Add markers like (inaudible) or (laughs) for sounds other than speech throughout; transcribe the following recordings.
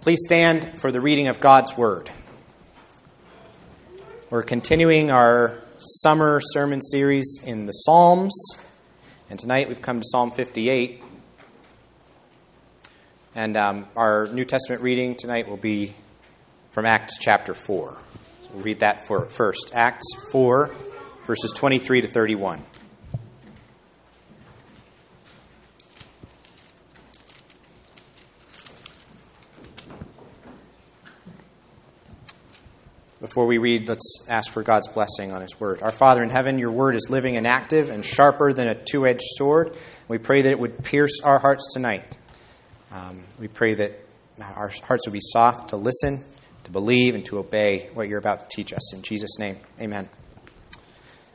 Please stand for the reading of God's Word. We're continuing our summer sermon series in the Psalms, and tonight we've come to Psalm 58. And um, our New Testament reading tonight will be from Acts chapter 4. So we'll read that for first. Acts 4, verses 23 to 31. Before we read, let's ask for God's blessing on His Word. Our Father in heaven, your Word is living and active and sharper than a two edged sword. We pray that it would pierce our hearts tonight. Um, we pray that our hearts would be soft to listen, to believe, and to obey what you're about to teach us. In Jesus' name, amen.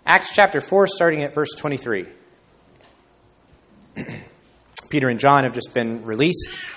Acts chapter 4, starting at verse 23. (clears throat) Peter and John have just been released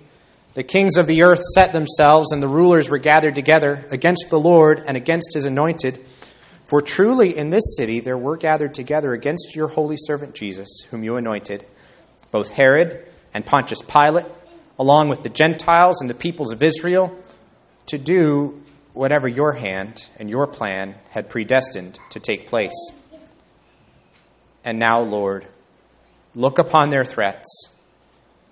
The kings of the earth set themselves, and the rulers were gathered together against the Lord and against his anointed. For truly in this city there were gathered together against your holy servant Jesus, whom you anointed, both Herod and Pontius Pilate, along with the Gentiles and the peoples of Israel, to do whatever your hand and your plan had predestined to take place. And now, Lord, look upon their threats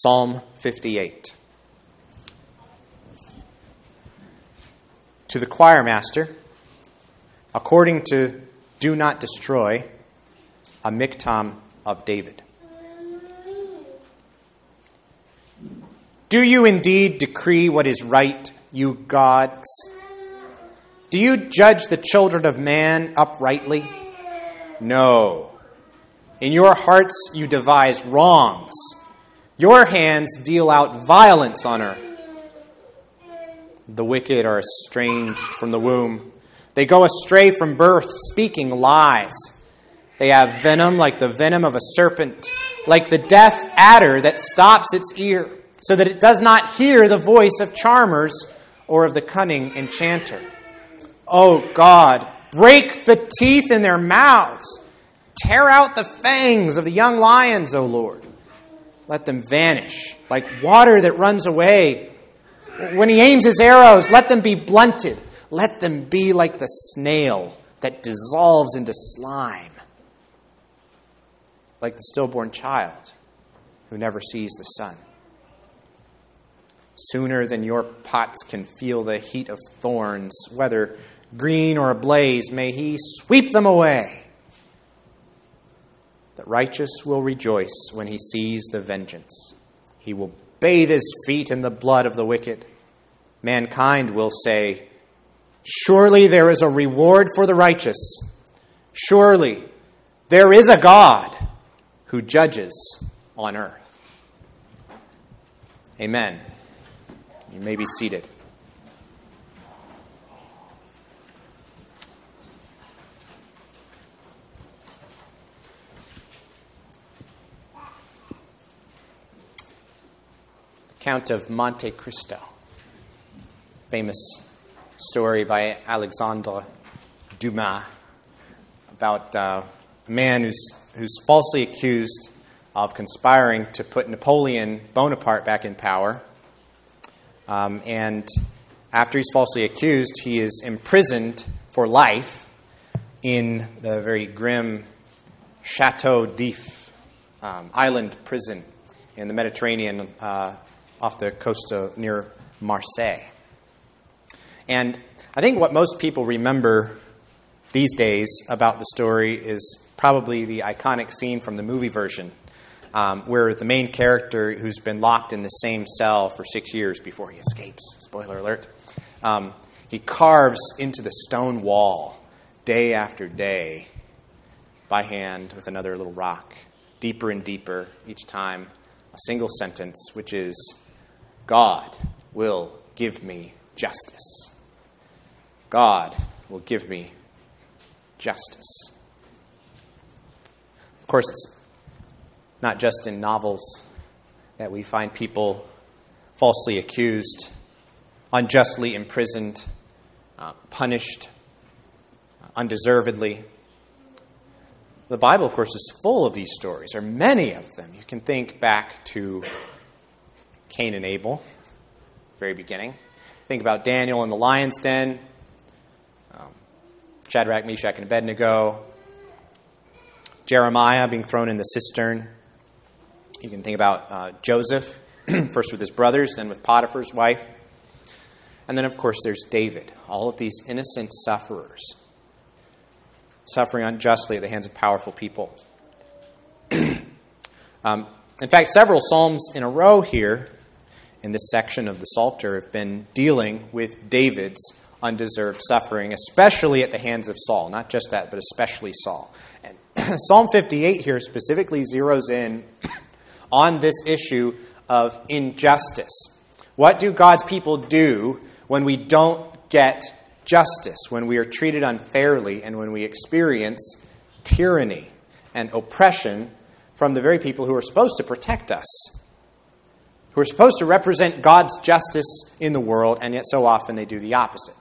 Psalm 58. To the choir master, according to Do Not Destroy, a miktam of David. Do you indeed decree what is right, you gods? Do you judge the children of man uprightly? No. In your hearts you devise wrongs. Your hands deal out violence on earth. The wicked are estranged from the womb. They go astray from birth, speaking lies. They have venom like the venom of a serpent, like the deaf adder that stops its ear, so that it does not hear the voice of charmers or of the cunning enchanter. Oh God, break the teeth in their mouths. Tear out the fangs of the young lions, O Lord let them vanish like water that runs away. When he aims his arrows, let them be blunted. Let them be like the snail that dissolves into slime, like the stillborn child who never sees the sun. Sooner than your pots can feel the heat of thorns, whether green or ablaze, may he sweep them away. Righteous will rejoice when he sees the vengeance. He will bathe his feet in the blood of the wicked. Mankind will say, Surely there is a reward for the righteous. Surely there is a God who judges on earth. Amen. You may be seated. Count of Monte Cristo, famous story by Alexandre Dumas about uh, a man who's, who's falsely accused of conspiring to put Napoleon Bonaparte back in power. Um, and after he's falsely accused, he is imprisoned for life in the very grim Chateau d'If um, island prison in the Mediterranean uh, off the coast of, near Marseille. And I think what most people remember these days about the story is probably the iconic scene from the movie version, um, where the main character, who's been locked in the same cell for six years before he escapes, spoiler alert, um, he carves into the stone wall day after day by hand with another little rock, deeper and deeper each time, a single sentence, which is God will give me justice. God will give me justice. Of course, it's not just in novels that we find people falsely accused, unjustly imprisoned, uh, punished undeservedly. The Bible, of course, is full of these stories, or many of them. You can think back to Cain and Abel, very beginning. Think about Daniel in the lion's den, um, Shadrach, Meshach, and Abednego, Jeremiah being thrown in the cistern. You can think about uh, Joseph, (clears throat) first with his brothers, then with Potiphar's wife. And then, of course, there's David, all of these innocent sufferers suffering unjustly at the hands of powerful people. (clears throat) um, in fact, several Psalms in a row here in this section of the Psalter have been dealing with David's undeserved suffering, especially at the hands of Saul. Not just that, but especially Saul. And (clears throat) Psalm 58 here specifically zeroes in on this issue of injustice. What do God's people do when we don't get justice, when we are treated unfairly, and when we experience tyranny and oppression from the very people who are supposed to protect us, who are supposed to represent God's justice in the world, and yet so often they do the opposite.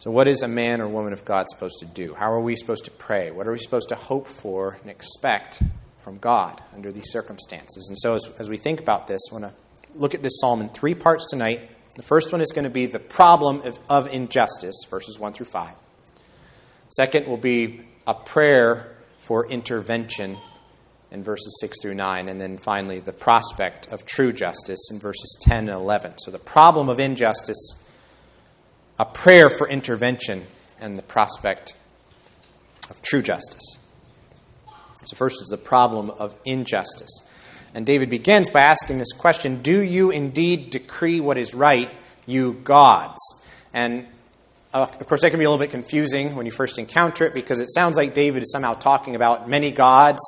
So, what is a man or woman of God supposed to do? How are we supposed to pray? What are we supposed to hope for and expect from God under these circumstances? And so, as, as we think about this, I want to look at this psalm in three parts tonight. The first one is going to be the problem of, of injustice, verses 1 through 5. Second will be a prayer for intervention in verses 6 through 9. And then finally, the prospect of true justice in verses 10 and 11. So the problem of injustice, a prayer for intervention, and the prospect of true justice. So, first is the problem of injustice. And David begins by asking this question Do you indeed decree what is right, you gods? And uh, of course, that can be a little bit confusing when you first encounter it because it sounds like David is somehow talking about many gods.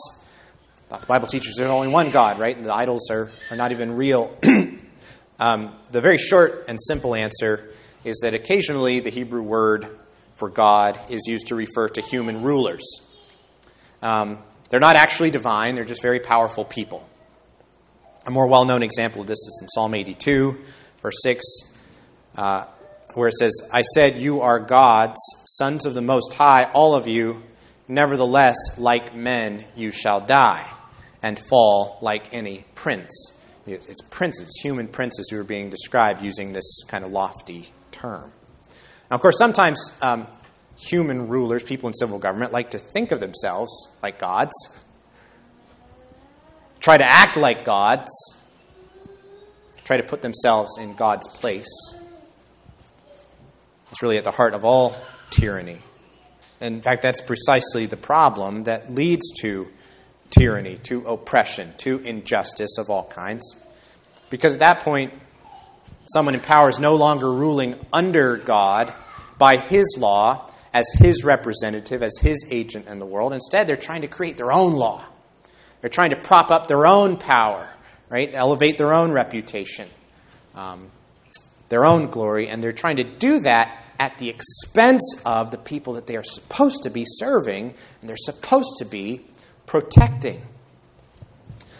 The Bible teaches there's only one God, right? And the idols are, are not even real. (clears throat) um, the very short and simple answer is that occasionally the Hebrew word for God is used to refer to human rulers. Um, they're not actually divine, they're just very powerful people. A more well known example of this is in Psalm 82, verse 6, uh, where it says, I said, You are gods, sons of the Most High, all of you. Nevertheless, like men, you shall die and fall like any prince. It's princes, human princes, who are being described using this kind of lofty term. Now, of course, sometimes um, human rulers, people in civil government, like to think of themselves like gods try to act like gods, try to put themselves in God's place. It's really at the heart of all tyranny. In fact, that's precisely the problem that leads to tyranny, to oppression, to injustice of all kinds. Because at that point, someone in power is no longer ruling under God by his law as his representative, as his agent in the world. Instead, they're trying to create their own law they're trying to prop up their own power, right? Elevate their own reputation, um, their own glory, and they're trying to do that at the expense of the people that they are supposed to be serving and they're supposed to be protecting.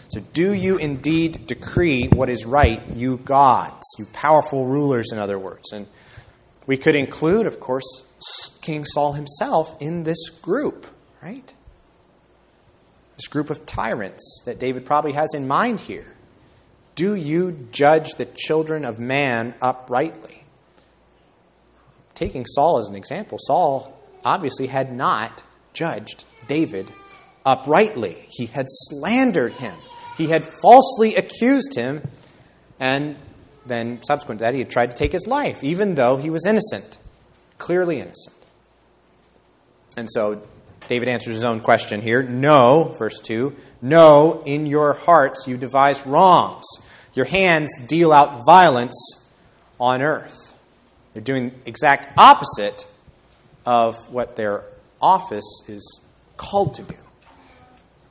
So, do you indeed decree what is right, you gods, you powerful rulers, in other words? And we could include, of course, King Saul himself in this group, right? this group of tyrants that David probably has in mind here. Do you judge the children of man uprightly? Taking Saul as an example, Saul obviously had not judged David uprightly. He had slandered him, he had falsely accused him, and then subsequent to that, he had tried to take his life, even though he was innocent. clearly innocent. And so David answers his own question here. No, verse 2, no, in your hearts you devise wrongs. Your hands deal out violence on earth. They're doing the exact opposite of what their office is called to do.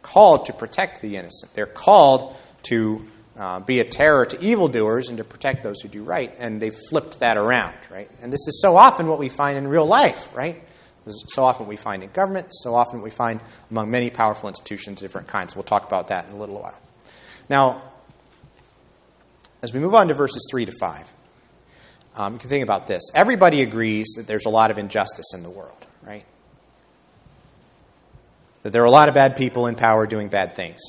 Called to protect the innocent. They're called to uh, be a terror to evildoers and to protect those who do right. And they've flipped that around, right? And this is so often what we find in real life, right? So often we find in government, so often we find among many powerful institutions, of different kinds. We'll talk about that in a little while. Now, as we move on to verses 3 to 5, um, you can think about this. Everybody agrees that there's a lot of injustice in the world, right? That there are a lot of bad people in power doing bad things.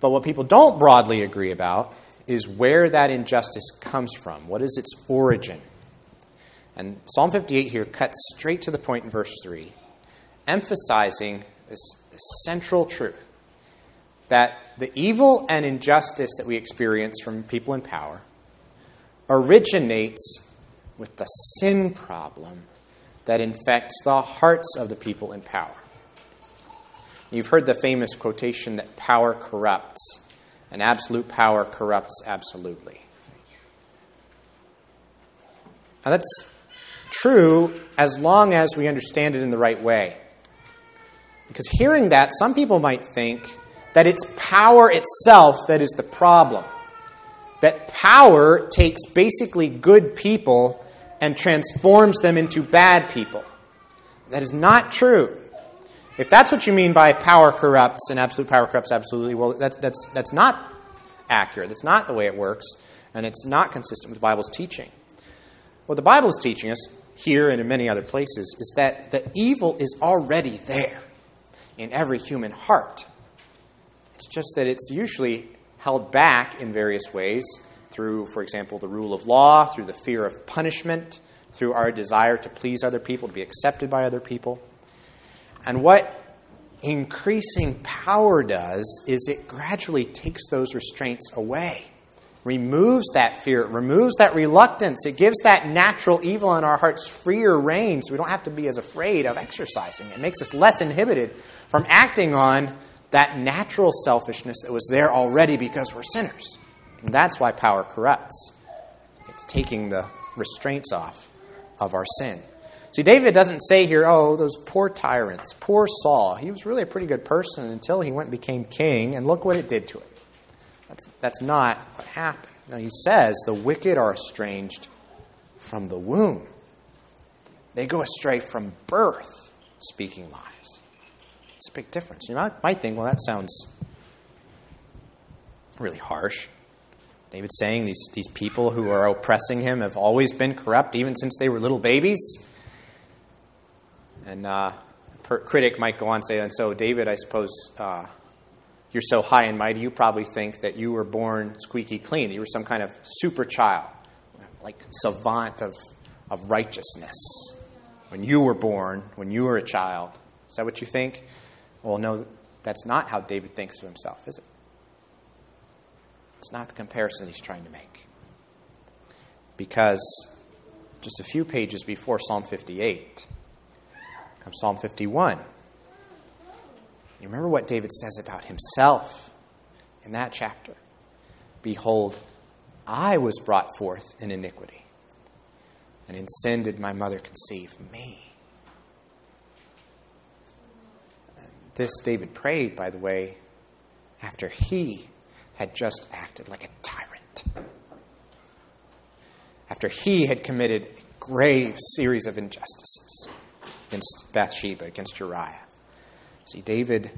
But what people don't broadly agree about is where that injustice comes from. What is its origin? And Psalm 58 here cuts straight to the point in verse 3, emphasizing this, this central truth that the evil and injustice that we experience from people in power originates with the sin problem that infects the hearts of the people in power. You've heard the famous quotation that power corrupts, and absolute power corrupts absolutely. Now, that's true as long as we understand it in the right way. Because hearing that, some people might think that it's power itself that is the problem. That power takes basically good people and transforms them into bad people. That is not true. If that's what you mean by power corrupts and absolute power corrupts absolutely, well, that's, that's, that's not accurate. That's not the way it works, and it's not consistent with the Bible's teaching. What the Bible is teaching us here and in many other places is that the evil is already there in every human heart. It's just that it's usually held back in various ways through, for example, the rule of law, through the fear of punishment, through our desire to please other people, to be accepted by other people. And what increasing power does is it gradually takes those restraints away, removes that fear, removes that reluctance. It gives that natural evil in our hearts freer rein so we don't have to be as afraid of exercising. It makes us less inhibited from acting on that natural selfishness that was there already because we're sinners. And that's why power corrupts. It's taking the restraints off of our sin. See, David doesn't say here, oh, those poor tyrants, poor Saul. He was really a pretty good person until he went and became king, and look what it did to him. That's, that's not what happened. Now, he says the wicked are estranged from the womb, they go astray from birth, speaking lies. It's a big difference. You might, might think, well, that sounds really harsh. David's saying these, these people who are oppressing him have always been corrupt, even since they were little babies. And uh, a critic might go on and say, and so, David, I suppose uh, you're so high and mighty, you probably think that you were born squeaky clean, that you were some kind of super child, like savant of, of righteousness. When you were born, when you were a child. Is that what you think? Well, no, that's not how David thinks of himself, is it? It's not the comparison he's trying to make. Because just a few pages before Psalm 58, comes Psalm 51. You remember what David says about himself in that chapter? Behold, I was brought forth in iniquity, and in sin did my mother conceive me. This David prayed, by the way, after he had just acted like a tyrant. After he had committed a grave series of injustices against Bathsheba, against Uriah. See, David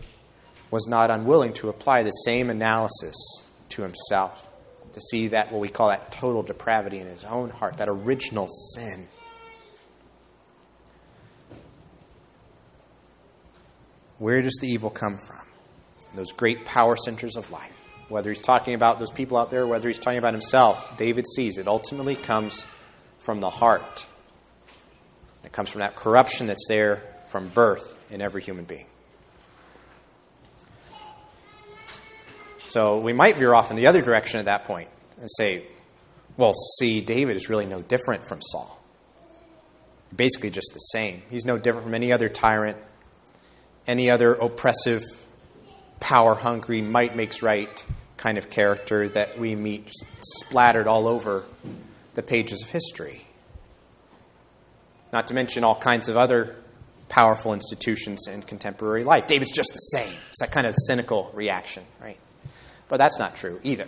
was not unwilling to apply the same analysis to himself, to see that what we call that total depravity in his own heart, that original sin. Where does the evil come from? Those great power centers of life. Whether he's talking about those people out there, whether he's talking about himself, David sees it ultimately comes from the heart. It comes from that corruption that's there from birth in every human being. So we might veer off in the other direction at that point and say, well, see, David is really no different from Saul. basically just the same. He's no different from any other tyrant, any other oppressive, power hungry, might makes right kind of character that we meet splattered all over the pages of history. Not to mention all kinds of other powerful institutions in contemporary life. David's just the same. It's that kind of cynical reaction, right? But that's not true either.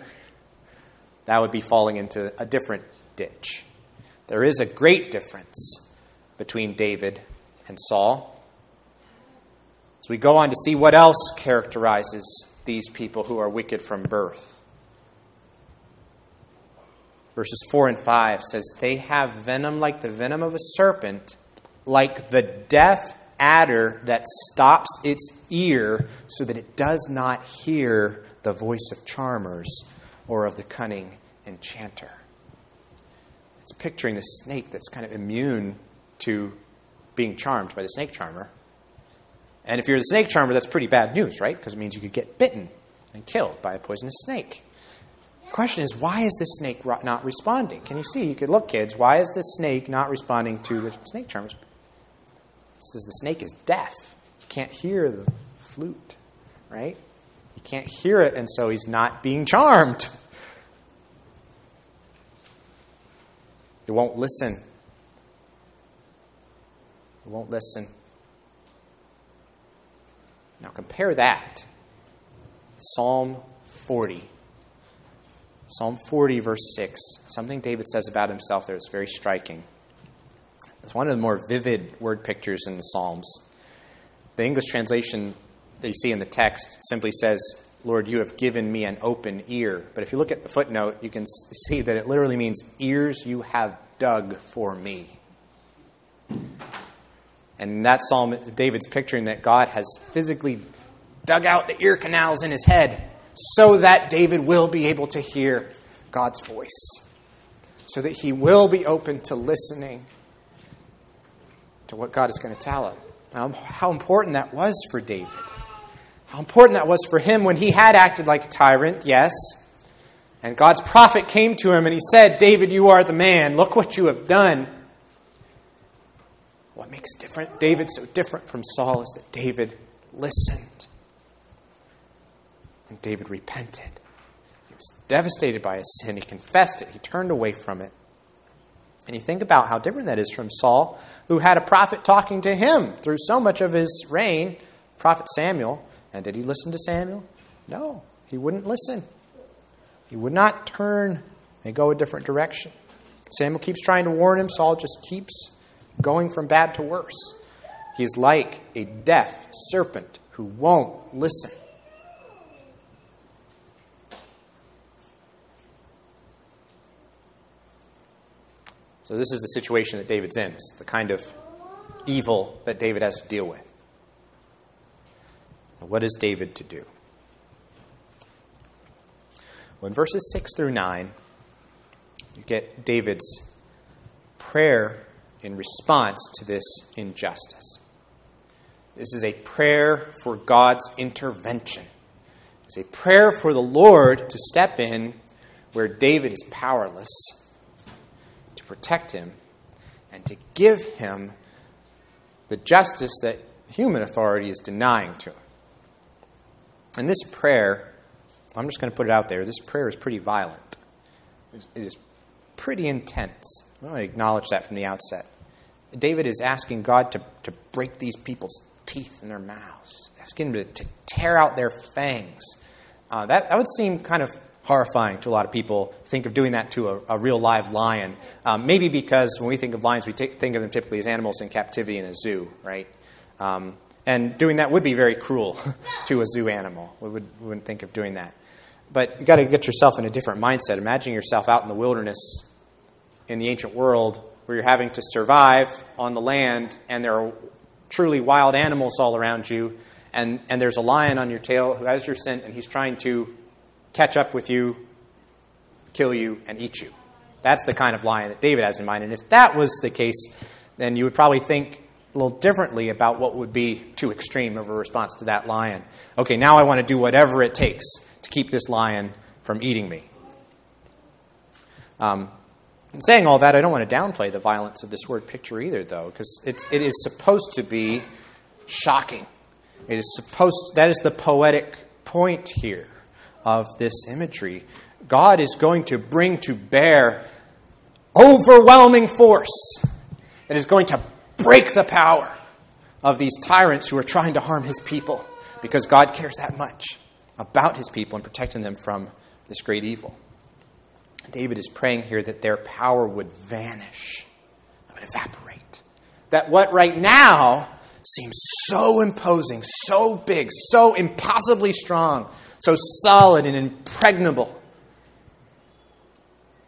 That would be falling into a different ditch. There is a great difference between David and Saul. As we go on to see what else characterizes these people who are wicked from birth. Verses 4 and 5 says, They have venom like the venom of a serpent, like the deaf adder that stops its ear so that it does not hear the voice of charmers or of the cunning enchanter. It's picturing the snake that's kind of immune to being charmed by the snake charmer. And if you're the snake charmer, that's pretty bad news, right? Because it means you could get bitten and killed by a poisonous snake. Question is, why is this snake not responding? Can you see? You could look, kids. Why is the snake not responding to the snake charmers? It says the snake is deaf. He can't hear the flute, right? He can't hear it, and so he's not being charmed. He won't listen. He won't listen. Now compare that. Psalm 40. Psalm 40, verse 6. Something David says about himself there is very striking. It's one of the more vivid word pictures in the Psalms. The English translation that you see in the text simply says, Lord, you have given me an open ear. But if you look at the footnote, you can see that it literally means ears you have dug for me. And that psalm, David's picturing that God has physically dug out the ear canals in his head so that David will be able to hear God's voice, so that he will be open to listening to what God is going to tell him. Now, um, how important that was for David. How important that was for him when he had acted like a tyrant, yes. And God's prophet came to him and he said, David, you are the man. Look what you have done. What makes different David so different from Saul is that David listened. And David repented. He was devastated by his sin. He confessed it. He turned away from it. And you think about how different that is from Saul, who had a prophet talking to him through so much of his reign, prophet Samuel. And did he listen to Samuel? No, he wouldn't listen. He would not turn and go a different direction. Samuel keeps trying to warn him. Saul just keeps going from bad to worse. He's like a deaf serpent who won't listen. So, this is the situation that David's in. It's the kind of evil that David has to deal with. What is David to do? Well, in verses 6 through 9, you get David's prayer in response to this injustice. This is a prayer for God's intervention. It's a prayer for the Lord to step in where David is powerless, protect him, and to give him the justice that human authority is denying to him. And this prayer, I'm just going to put it out there, this prayer is pretty violent. It is pretty intense. I want to acknowledge that from the outset. David is asking God to, to break these people's teeth in their mouths, asking him to, to tear out their fangs. Uh, that, that would seem kind of horrifying to a lot of people. Think of doing that to a, a real live lion. Um, maybe because when we think of lions, we t- think of them typically as animals in captivity in a zoo, right? Um, and doing that would be very cruel (laughs) to a zoo animal. We, would, wouldn't think of doing that. But you've got to get yourself in a different mindset. Imagine yourself out in the wilderness in the ancient world where you're having to survive on the land and there are truly wild animals all around you, and, and there's a lion on your tail who has your scent and he's trying to catch up with you, kill you, and eat you. That's the kind of lion that David has in mind. And if that was the case, then you would probably think a little differently about what would be too extreme of a response to that lion. Okay, now I want to do whatever it takes to keep this lion from eating me. Um, In saying all that, I don't want to downplay the violence of this word picture either, though, because it is supposed to be shocking. It is supposed, that is the poetic point here of this imagery. God is going to bring to bear overwhelming force that is going to break the power of these tyrants who are trying to harm his people because God cares that much about his people and protecting them from this great evil. David is praying here that their power would vanish, would evaporate. That what right now seems so imposing, so big, so impossibly strong, so solid and impregnable,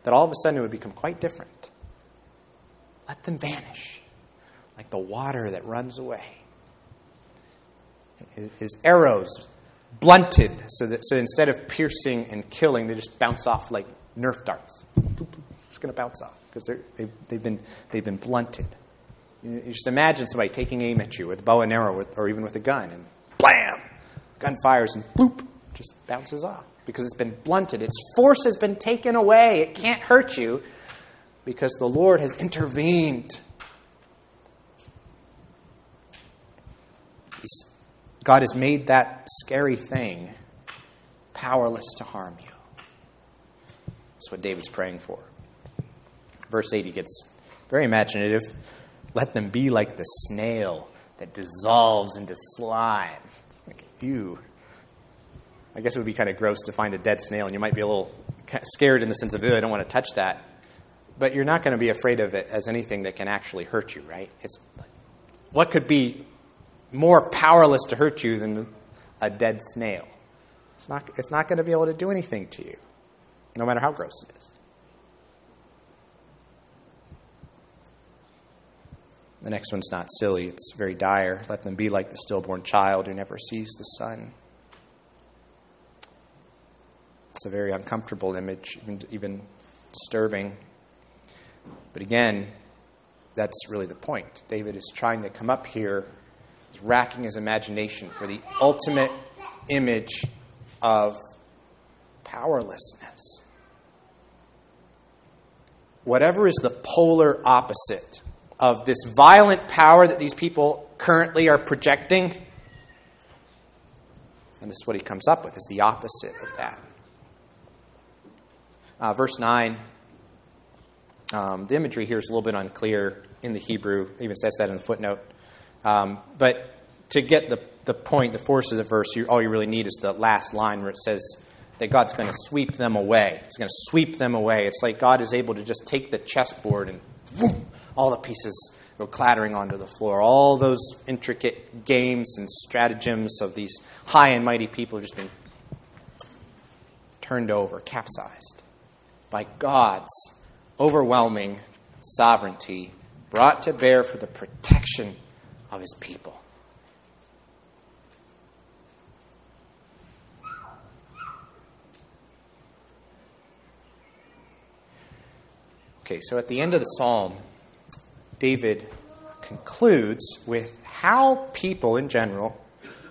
that all of a sudden it would become quite different. Let them vanish like the water that runs away. His arrows blunted so that so instead of piercing and killing, they just bounce off like Nerf darts. Just going to bounce off because they've, they've, been, they've been blunted. You, just imagine somebody taking aim at you with a bow and arrow with, or even with a gun, and blam! Gun fires and bloop, just bounces off because it's been blunted. Its force has been taken away. It can't hurt you because the Lord has intervened. He's, God has made that scary thing powerless to harm you. That's what David's praying for. Verse 8, he gets very imaginative. Let them be like the snail that dissolves into slime. Like, ew. I guess it would be kind of gross to find a dead snail, and you might be a little scared in the sense of, I don't want to touch that. But you're not going to be afraid of it as anything that can actually hurt you, right? It's what could be more powerless to hurt you than a dead snail? It's not, it's not going to be able to do anything to you no matter how gross it is. The next one's not silly, it's very dire. Let them be like the stillborn child who never sees the sun. It's a very uncomfortable image, even, disturbing. But again, that's really the point. David is trying to come up here, he's racking his imagination for the ultimate image of powerlessness whatever is the polar opposite of this violent power that these people currently are projecting. And this is what he comes up with, is the opposite of that. Uh, verse 9, um, the imagery here is a little bit unclear in the Hebrew. It even says that in the footnote. Um, but to get the, the point, the force of the verse, you, all you really need is the last line where it says, that God's going to sweep them away. He's going to sweep them away. It's like God is able to just take the chessboard and all the pieces go clattering onto the floor. All those intricate games and stratagems of these high and mighty people have just been turned over, capsized by God's overwhelming sovereignty brought to bear for the protection of his people. Okay, so at the end of the psalm, David concludes with how people in general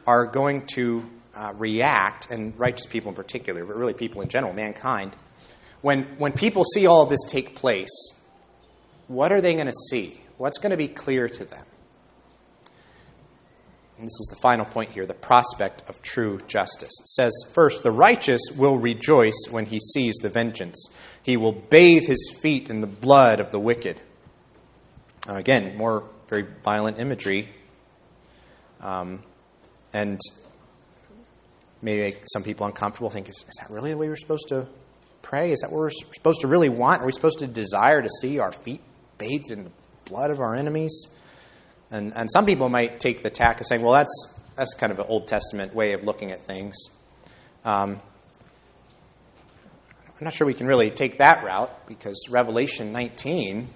are going to uh, react, and righteous people in particular, but really people in general, mankind, when, when people see all this take place, what are they going to see? What's going to be clear to them? And this is the final point here the prospect of true justice. It says, first, the righteous will rejoice when he sees the vengeance he will bathe his feet in the blood of the wicked. Uh, again, more very violent imagery. Um, and maybe some people uncomfortable, think, is, is that really the way we're supposed to pray? Is that what we're supposed to really want? Are we supposed to desire to see our feet bathed in the blood of our enemies? And, and some people might take the tack of saying, well, that's, that's kind of an Old Testament way of looking at things. Um, I'm not sure we can really take that route because Revelation 19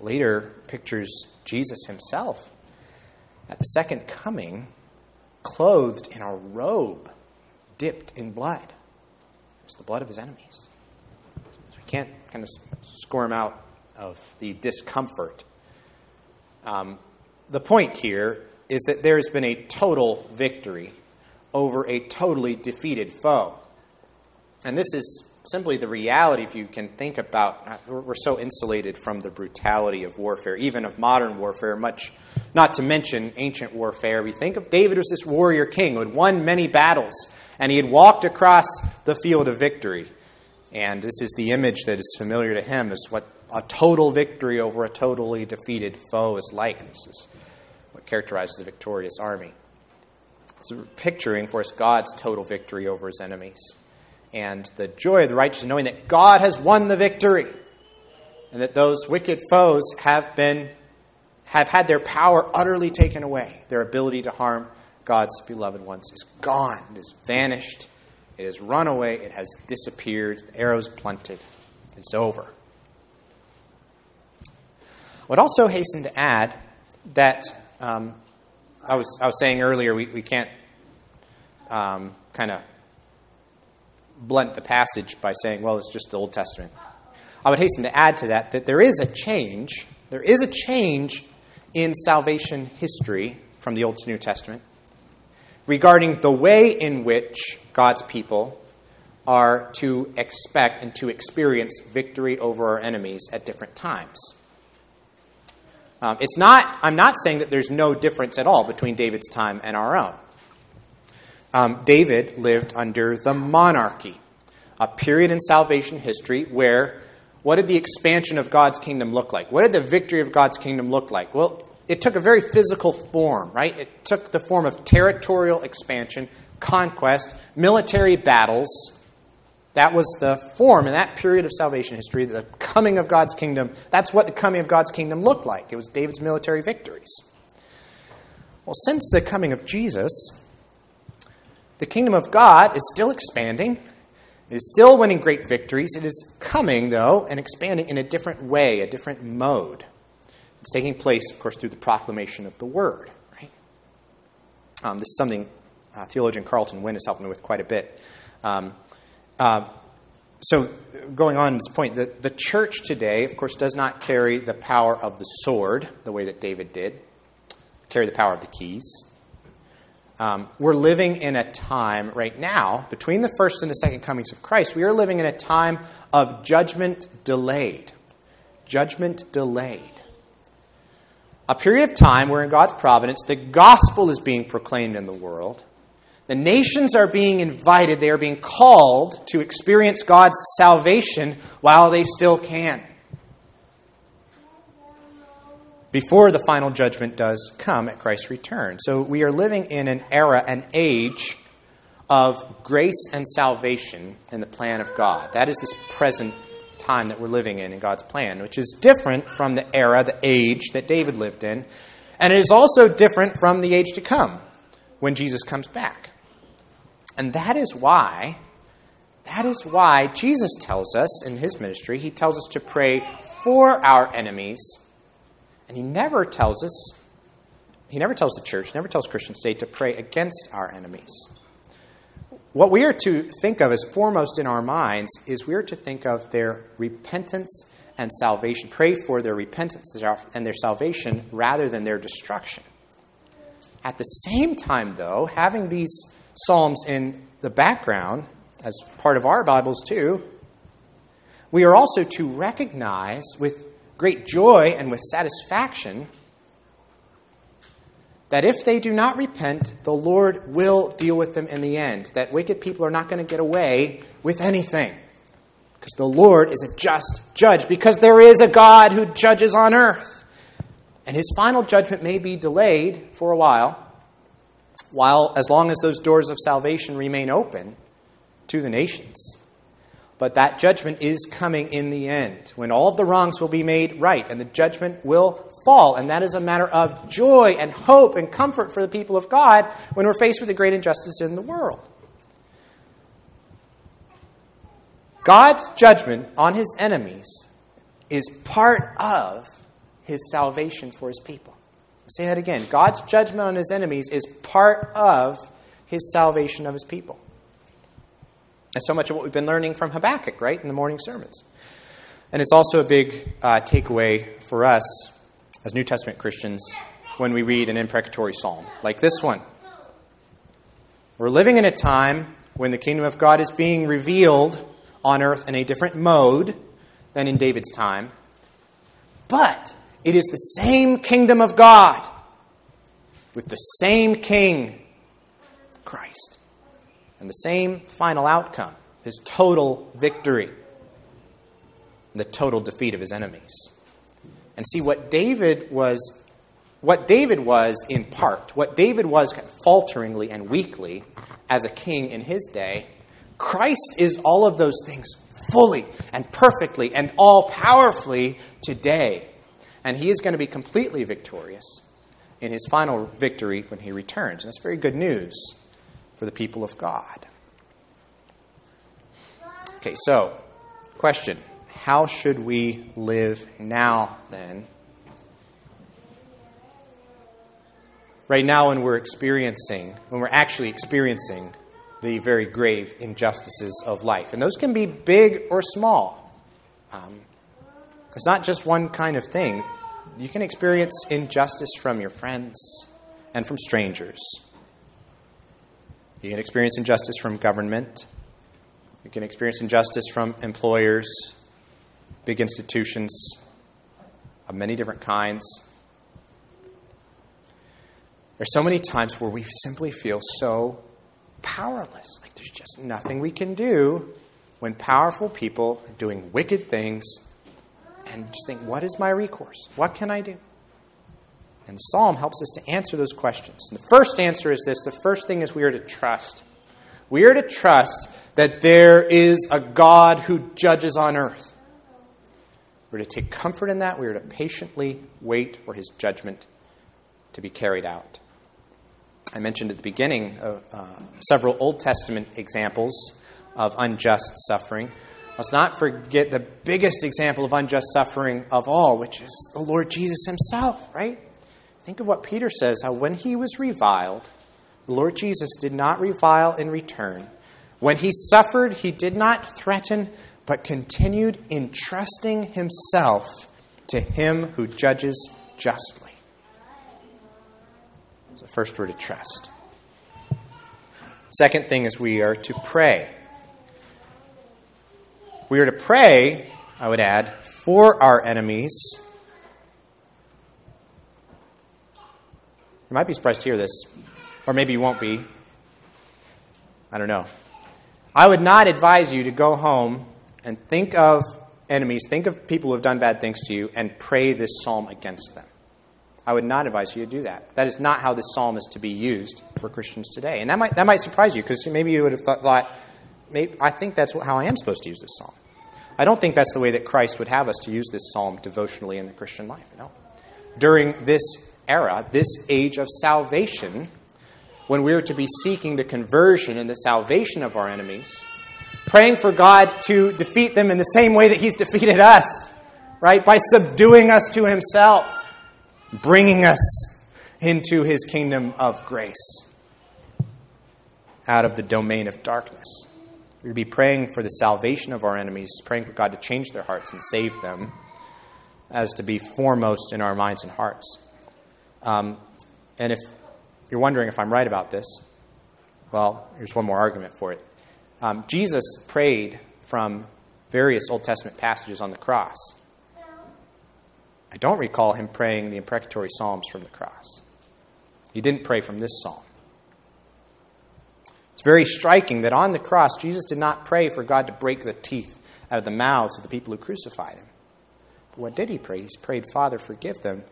later pictures Jesus himself at the second coming, clothed in a robe dipped in blood. It's the blood of his enemies. Can't kind of squirm out of the discomfort. Um, the point here is that there has been a total victory over a totally defeated foe. And this is simply the reality, if you can think about, we're so insulated from the brutality of warfare, even of modern warfare, much, not to mention ancient warfare. We think of David as this warrior king who had won many battles, and he had walked across the field of victory. And this is the image that is familiar to him, is what a total victory over a totally defeated foe is like. This is what characterizes the victorious army. It's picturing for us God's total victory over his enemies and the joy of the righteous knowing that God has won the victory and that those wicked foes have been have had their power utterly taken away. Their ability to harm God's beloved ones is gone, it is vanished, it has run away, it has disappeared, the arrows blunted. It's over. I would also hasten to add that um, I, was, I was saying earlier we, we can't um, kind of blunt the passage by saying, well, it's just the Old Testament. I would hasten to add to that that there is a change. There is a change in salvation history from the Old to New Testament regarding the way in which God's people are to expect and to experience victory over our enemies at different times. Um, it's not, I'm not saying that there's no difference at all between David's time and our own. Um, David lived under the monarchy, a period in salvation history where what did the expansion of God's kingdom look like? What did the victory of God's kingdom look like? Well, it took a very physical form, right? It took the form of territorial expansion, conquest, military battles. That was the form in that period of salvation history, the coming of God's kingdom. That's what the coming of God's kingdom looked like. It was David's military victories. Well, since the coming of Jesus, the kingdom of God is still expanding. It is still winning great victories. It is coming, though, and expanding in a different way, a different mode. It's taking place, of course, through the proclamation of the word. Right? Um, this is something uh, theologian Carlton has helped me with quite a bit. Um, uh, so, going on this point, the, the church today, of course, does not carry the power of the sword the way that David did, carry the power of the keys. Um, we're living in a time right now, between the first and the second comings of Christ, we are living in a time of judgment delayed. Judgment delayed. A period of time where, in God's providence, the gospel is being proclaimed in the world. The nations are being invited, they are being called to experience God's salvation while they still can. before the final judgment does come at Christ's return. So we are living in an era, an age of grace and salvation in the plan of God. That is this present time that we're living in in God's plan, which is different from the era, the age that David lived in. And it is also different from the age to come when Jesus comes back. And that is why that is why Jesus tells us in his ministry, he tells us to pray for our enemies and he never tells us, he never tells the church, never tells Christians today to pray against our enemies. What we are to think of as foremost in our minds is we are to think of their repentance and salvation. Pray for their repentance and their salvation rather than their destruction. At the same time, though, having these Psalms in the background as part of our Bibles too, we are also to recognize with great joy and with satisfaction that if they do not repent, the Lord will deal with them in the end. That wicked people are not going to get away with anything. Because the Lord is a just judge, because there is a God who judges on earth. And his final judgment may be delayed for a while, while as long as those doors of salvation remain open to the nations. But that judgment is coming in the end, when all of the wrongs will be made right and the judgment will fall. And that is a matter of joy and hope and comfort for the people of God when we're faced with the great injustice in the world. God's judgment on his enemies is part of his salvation for his people. I'll say that again. God's judgment on his enemies is part of his salvation of his people. That's so much of what we've been learning from Habakkuk, right, in the morning sermons. And it's also a big uh, takeaway for us as New Testament Christians when we read an imprecatory psalm like this one. We're living in a time when the kingdom of God is being revealed on earth in a different mode than in David's time. But it is the same kingdom of God with the same king, Christ, and the same final outcome his total victory, the total defeat of his enemies. And see what David was what David was in part, what David was falteringly and weakly as a king in his day, Christ is all of those things fully and perfectly and all powerfully today. And he is going to be completely victorious in his final victory when he returns. And that's very good news for the people of God. Okay, so, question How should we live now then? right now when we're experiencing, when we're actually experiencing the very grave injustices of life. And those can be big or small. Um, it's not just one kind of thing. You can experience injustice from your friends and from strangers. You can experience injustice from government. You can experience injustice from employers, big institutions of many different kinds. There's so many times where we simply feel so powerless. Like there's just nothing we can do when powerful people are doing wicked things and just think, what is my recourse? What can I do? And psalm helps us to answer those questions. And the first answer is this the first thing is we are to trust. We are to trust that there is a God who judges on earth. We're to take comfort in that. We are to patiently wait for his judgment to be carried out. I mentioned at the beginning of, uh, several Old Testament examples of unjust suffering. Let's not forget the biggest example of unjust suffering of all, which is the Lord Jesus himself, right? Think of what Peter says how when he was reviled, the Lord Jesus did not revile in return. When he suffered, he did not threaten, but continued entrusting himself to him who judges justly. So, first, we're to trust. Second thing is we are to pray. We are to pray, I would add, for our enemies. You might be surprised to hear this, or maybe you won't be. I don't know. I would not advise you to go home and think of enemies, think of people who have done bad things to you, and pray this psalm against them. I would not advise you to do that. That is not how this psalm is to be used for Christians today. And that might, that might surprise you because maybe you would have thought, maybe, I think that's how I am supposed to use this psalm. I don't think that's the way that Christ would have us to use this psalm devotionally in the Christian life. No. During this era, this age of salvation, when we are to be seeking the conversion and the salvation of our enemies, praying for God to defeat them in the same way that He's defeated us, right? By subduing us to Himself bringing us into his kingdom of grace out of the domain of darkness. we would be praying for the salvation of our enemies, praying for God to change their hearts and save them, as to be foremost in our minds and hearts. Um, and if you're wondering if I'm right about this, well, here's one more argument for it. Um, Jesus prayed from various Old Testament passages on the cross. I don't recall him praying the imprecatory Psalms from the cross. He didn't pray from this psalm. It's very striking that on the cross, Jesus did not pray for God to break the teeth out of the mouths of the people who crucified him. But what did he pray? He prayed, Father, forgive them,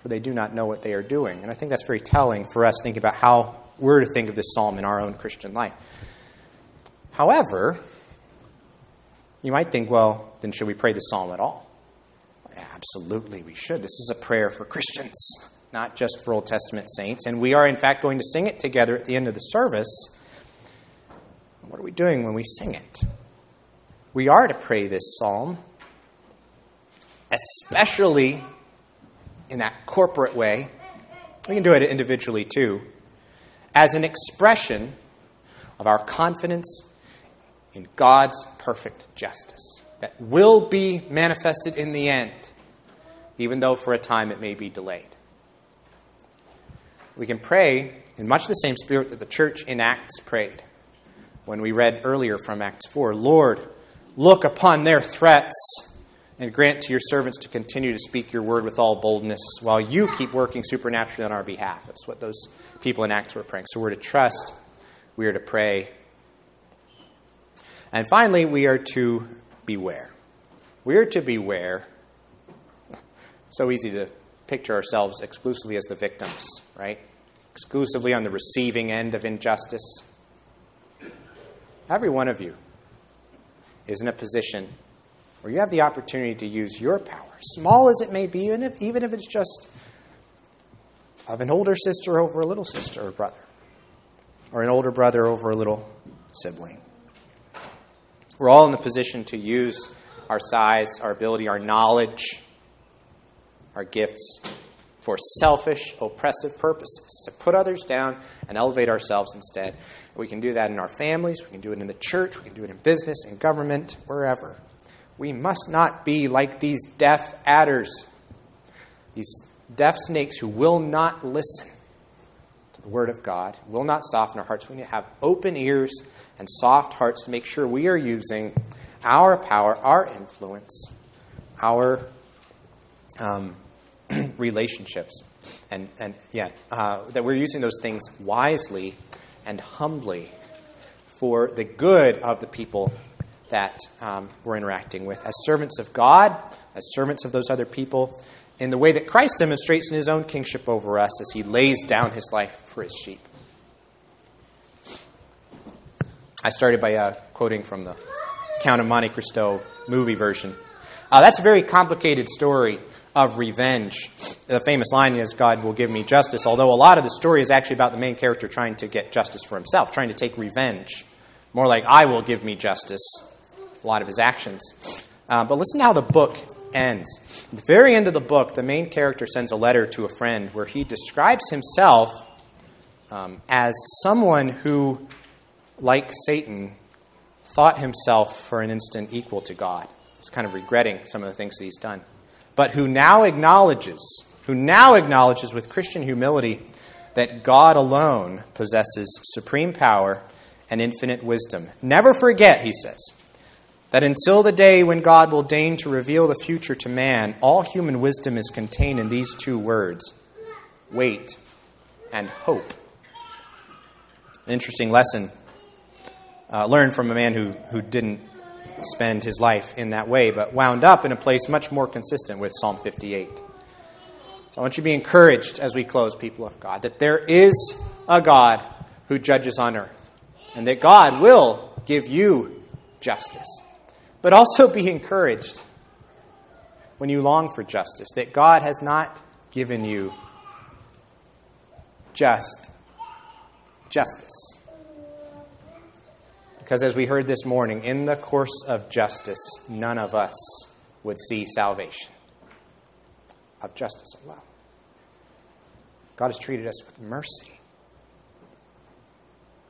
for they do not know what they are doing. And I think that's very telling for us thinking about how we're to think of this psalm in our own Christian life. However, you might think, well, then should we pray the psalm at all? Absolutely, we should. This is a prayer for Christians, not just for Old Testament saints. And we are, in fact, going to sing it together at the end of the service. What are we doing when we sing it? We are to pray this psalm, especially in that corporate way. We can do it individually too, as an expression of our confidence in God's perfect justice that will be manifested in the end, even though for a time it may be delayed. We can pray in much the same spirit that the church in Acts prayed when we read earlier from Acts 4 Lord, look upon their threats and grant to your servants to continue to speak your word with all boldness while you keep working supernaturally on our behalf. That's what those people in Acts were praying. So we're to trust, we are to pray. And finally, we are to beware. We are to beware. So easy to picture ourselves exclusively as the victims, right? Exclusively on the receiving end of injustice. Every one of you is in a position where you have the opportunity to use your power, small as it may be, even if, even if it's just of an older sister over a little sister or brother, or an older brother over a little sibling. We're all in the position to use our size, our ability, our knowledge, our gifts for selfish, oppressive purposes, to put others down and elevate ourselves instead. We can do that in our families, we can do it in the church, we can do it in business, in government, wherever. We must not be like these deaf adders, these deaf snakes who will not listen to the Word of God, will not soften our hearts. We need to have open ears and soft hearts to make sure we are using our power, our influence, our um, (clears throat) relationships, and, and yeah, uh, that we're using those things wisely and humbly for the good of the people that um, we're interacting with as servants of God, as servants of those other people, in the way that Christ demonstrates in his own kingship over us as he lays down his life for his sheep. I started by uh, quoting from the Count of Monte Cristo movie version. Uh, that's a very complicated story of revenge. The famous line is, God will give me justice, although a lot of the story is actually about the main character trying to get justice for himself, trying to take revenge. More like, I will give me justice, lot of his actions. Uh, but listen to how the book ends. At the very end of the book, the main character sends a letter to a friend where he describes himself um, as someone who, like Satan, thought himself for an instant equal to God. He's kind of regretting some of the things that he's done but who now acknowledges, who now acknowledges with Christian humility that God alone possesses supreme power and infinite wisdom. Never forget, he says, that until the day when God will deign to reveal the future to man, all human wisdom is contained in these two words wait and hope. An interesting lesson uh, learned from a man who, who didn't spend his life in that way, but wound up in a place much more consistent with Psalm 58. So I want you to be encouraged as we close, people of God, that there is a God who judges on earth, and that God will give you justice. But also be encouraged when you long for justice, that God has not given you just justice. Because as we heard this morning, in the course of justice, none of us would see salvation. Of justice alone. God has treated us with mercy.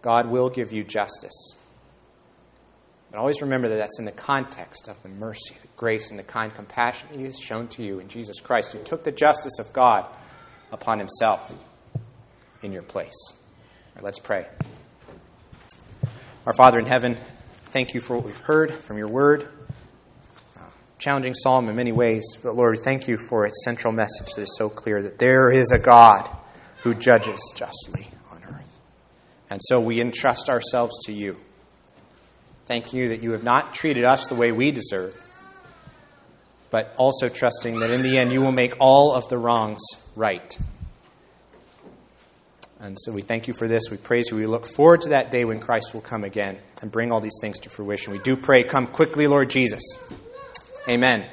God will give you justice. But always remember that that's in the context of the mercy, the grace, and the kind compassion He has shown to you in Jesus Christ, who took the justice of God upon Himself in your place. Right, let's pray. Our Father in heaven, thank you for what we've heard from your word. Uh, challenging psalm in many ways, but Lord, thank you for its central message that is so clear that there is a God who judges justly on earth. And so we entrust ourselves to you. Thank you that you have not treated us the way we deserve, but also trusting that in the end you will make all of the wrongs right. And so we thank you for this. We praise you. We look forward to that day when Christ will come again and bring all these things to fruition. We do pray, come quickly, Lord Jesus. Amen.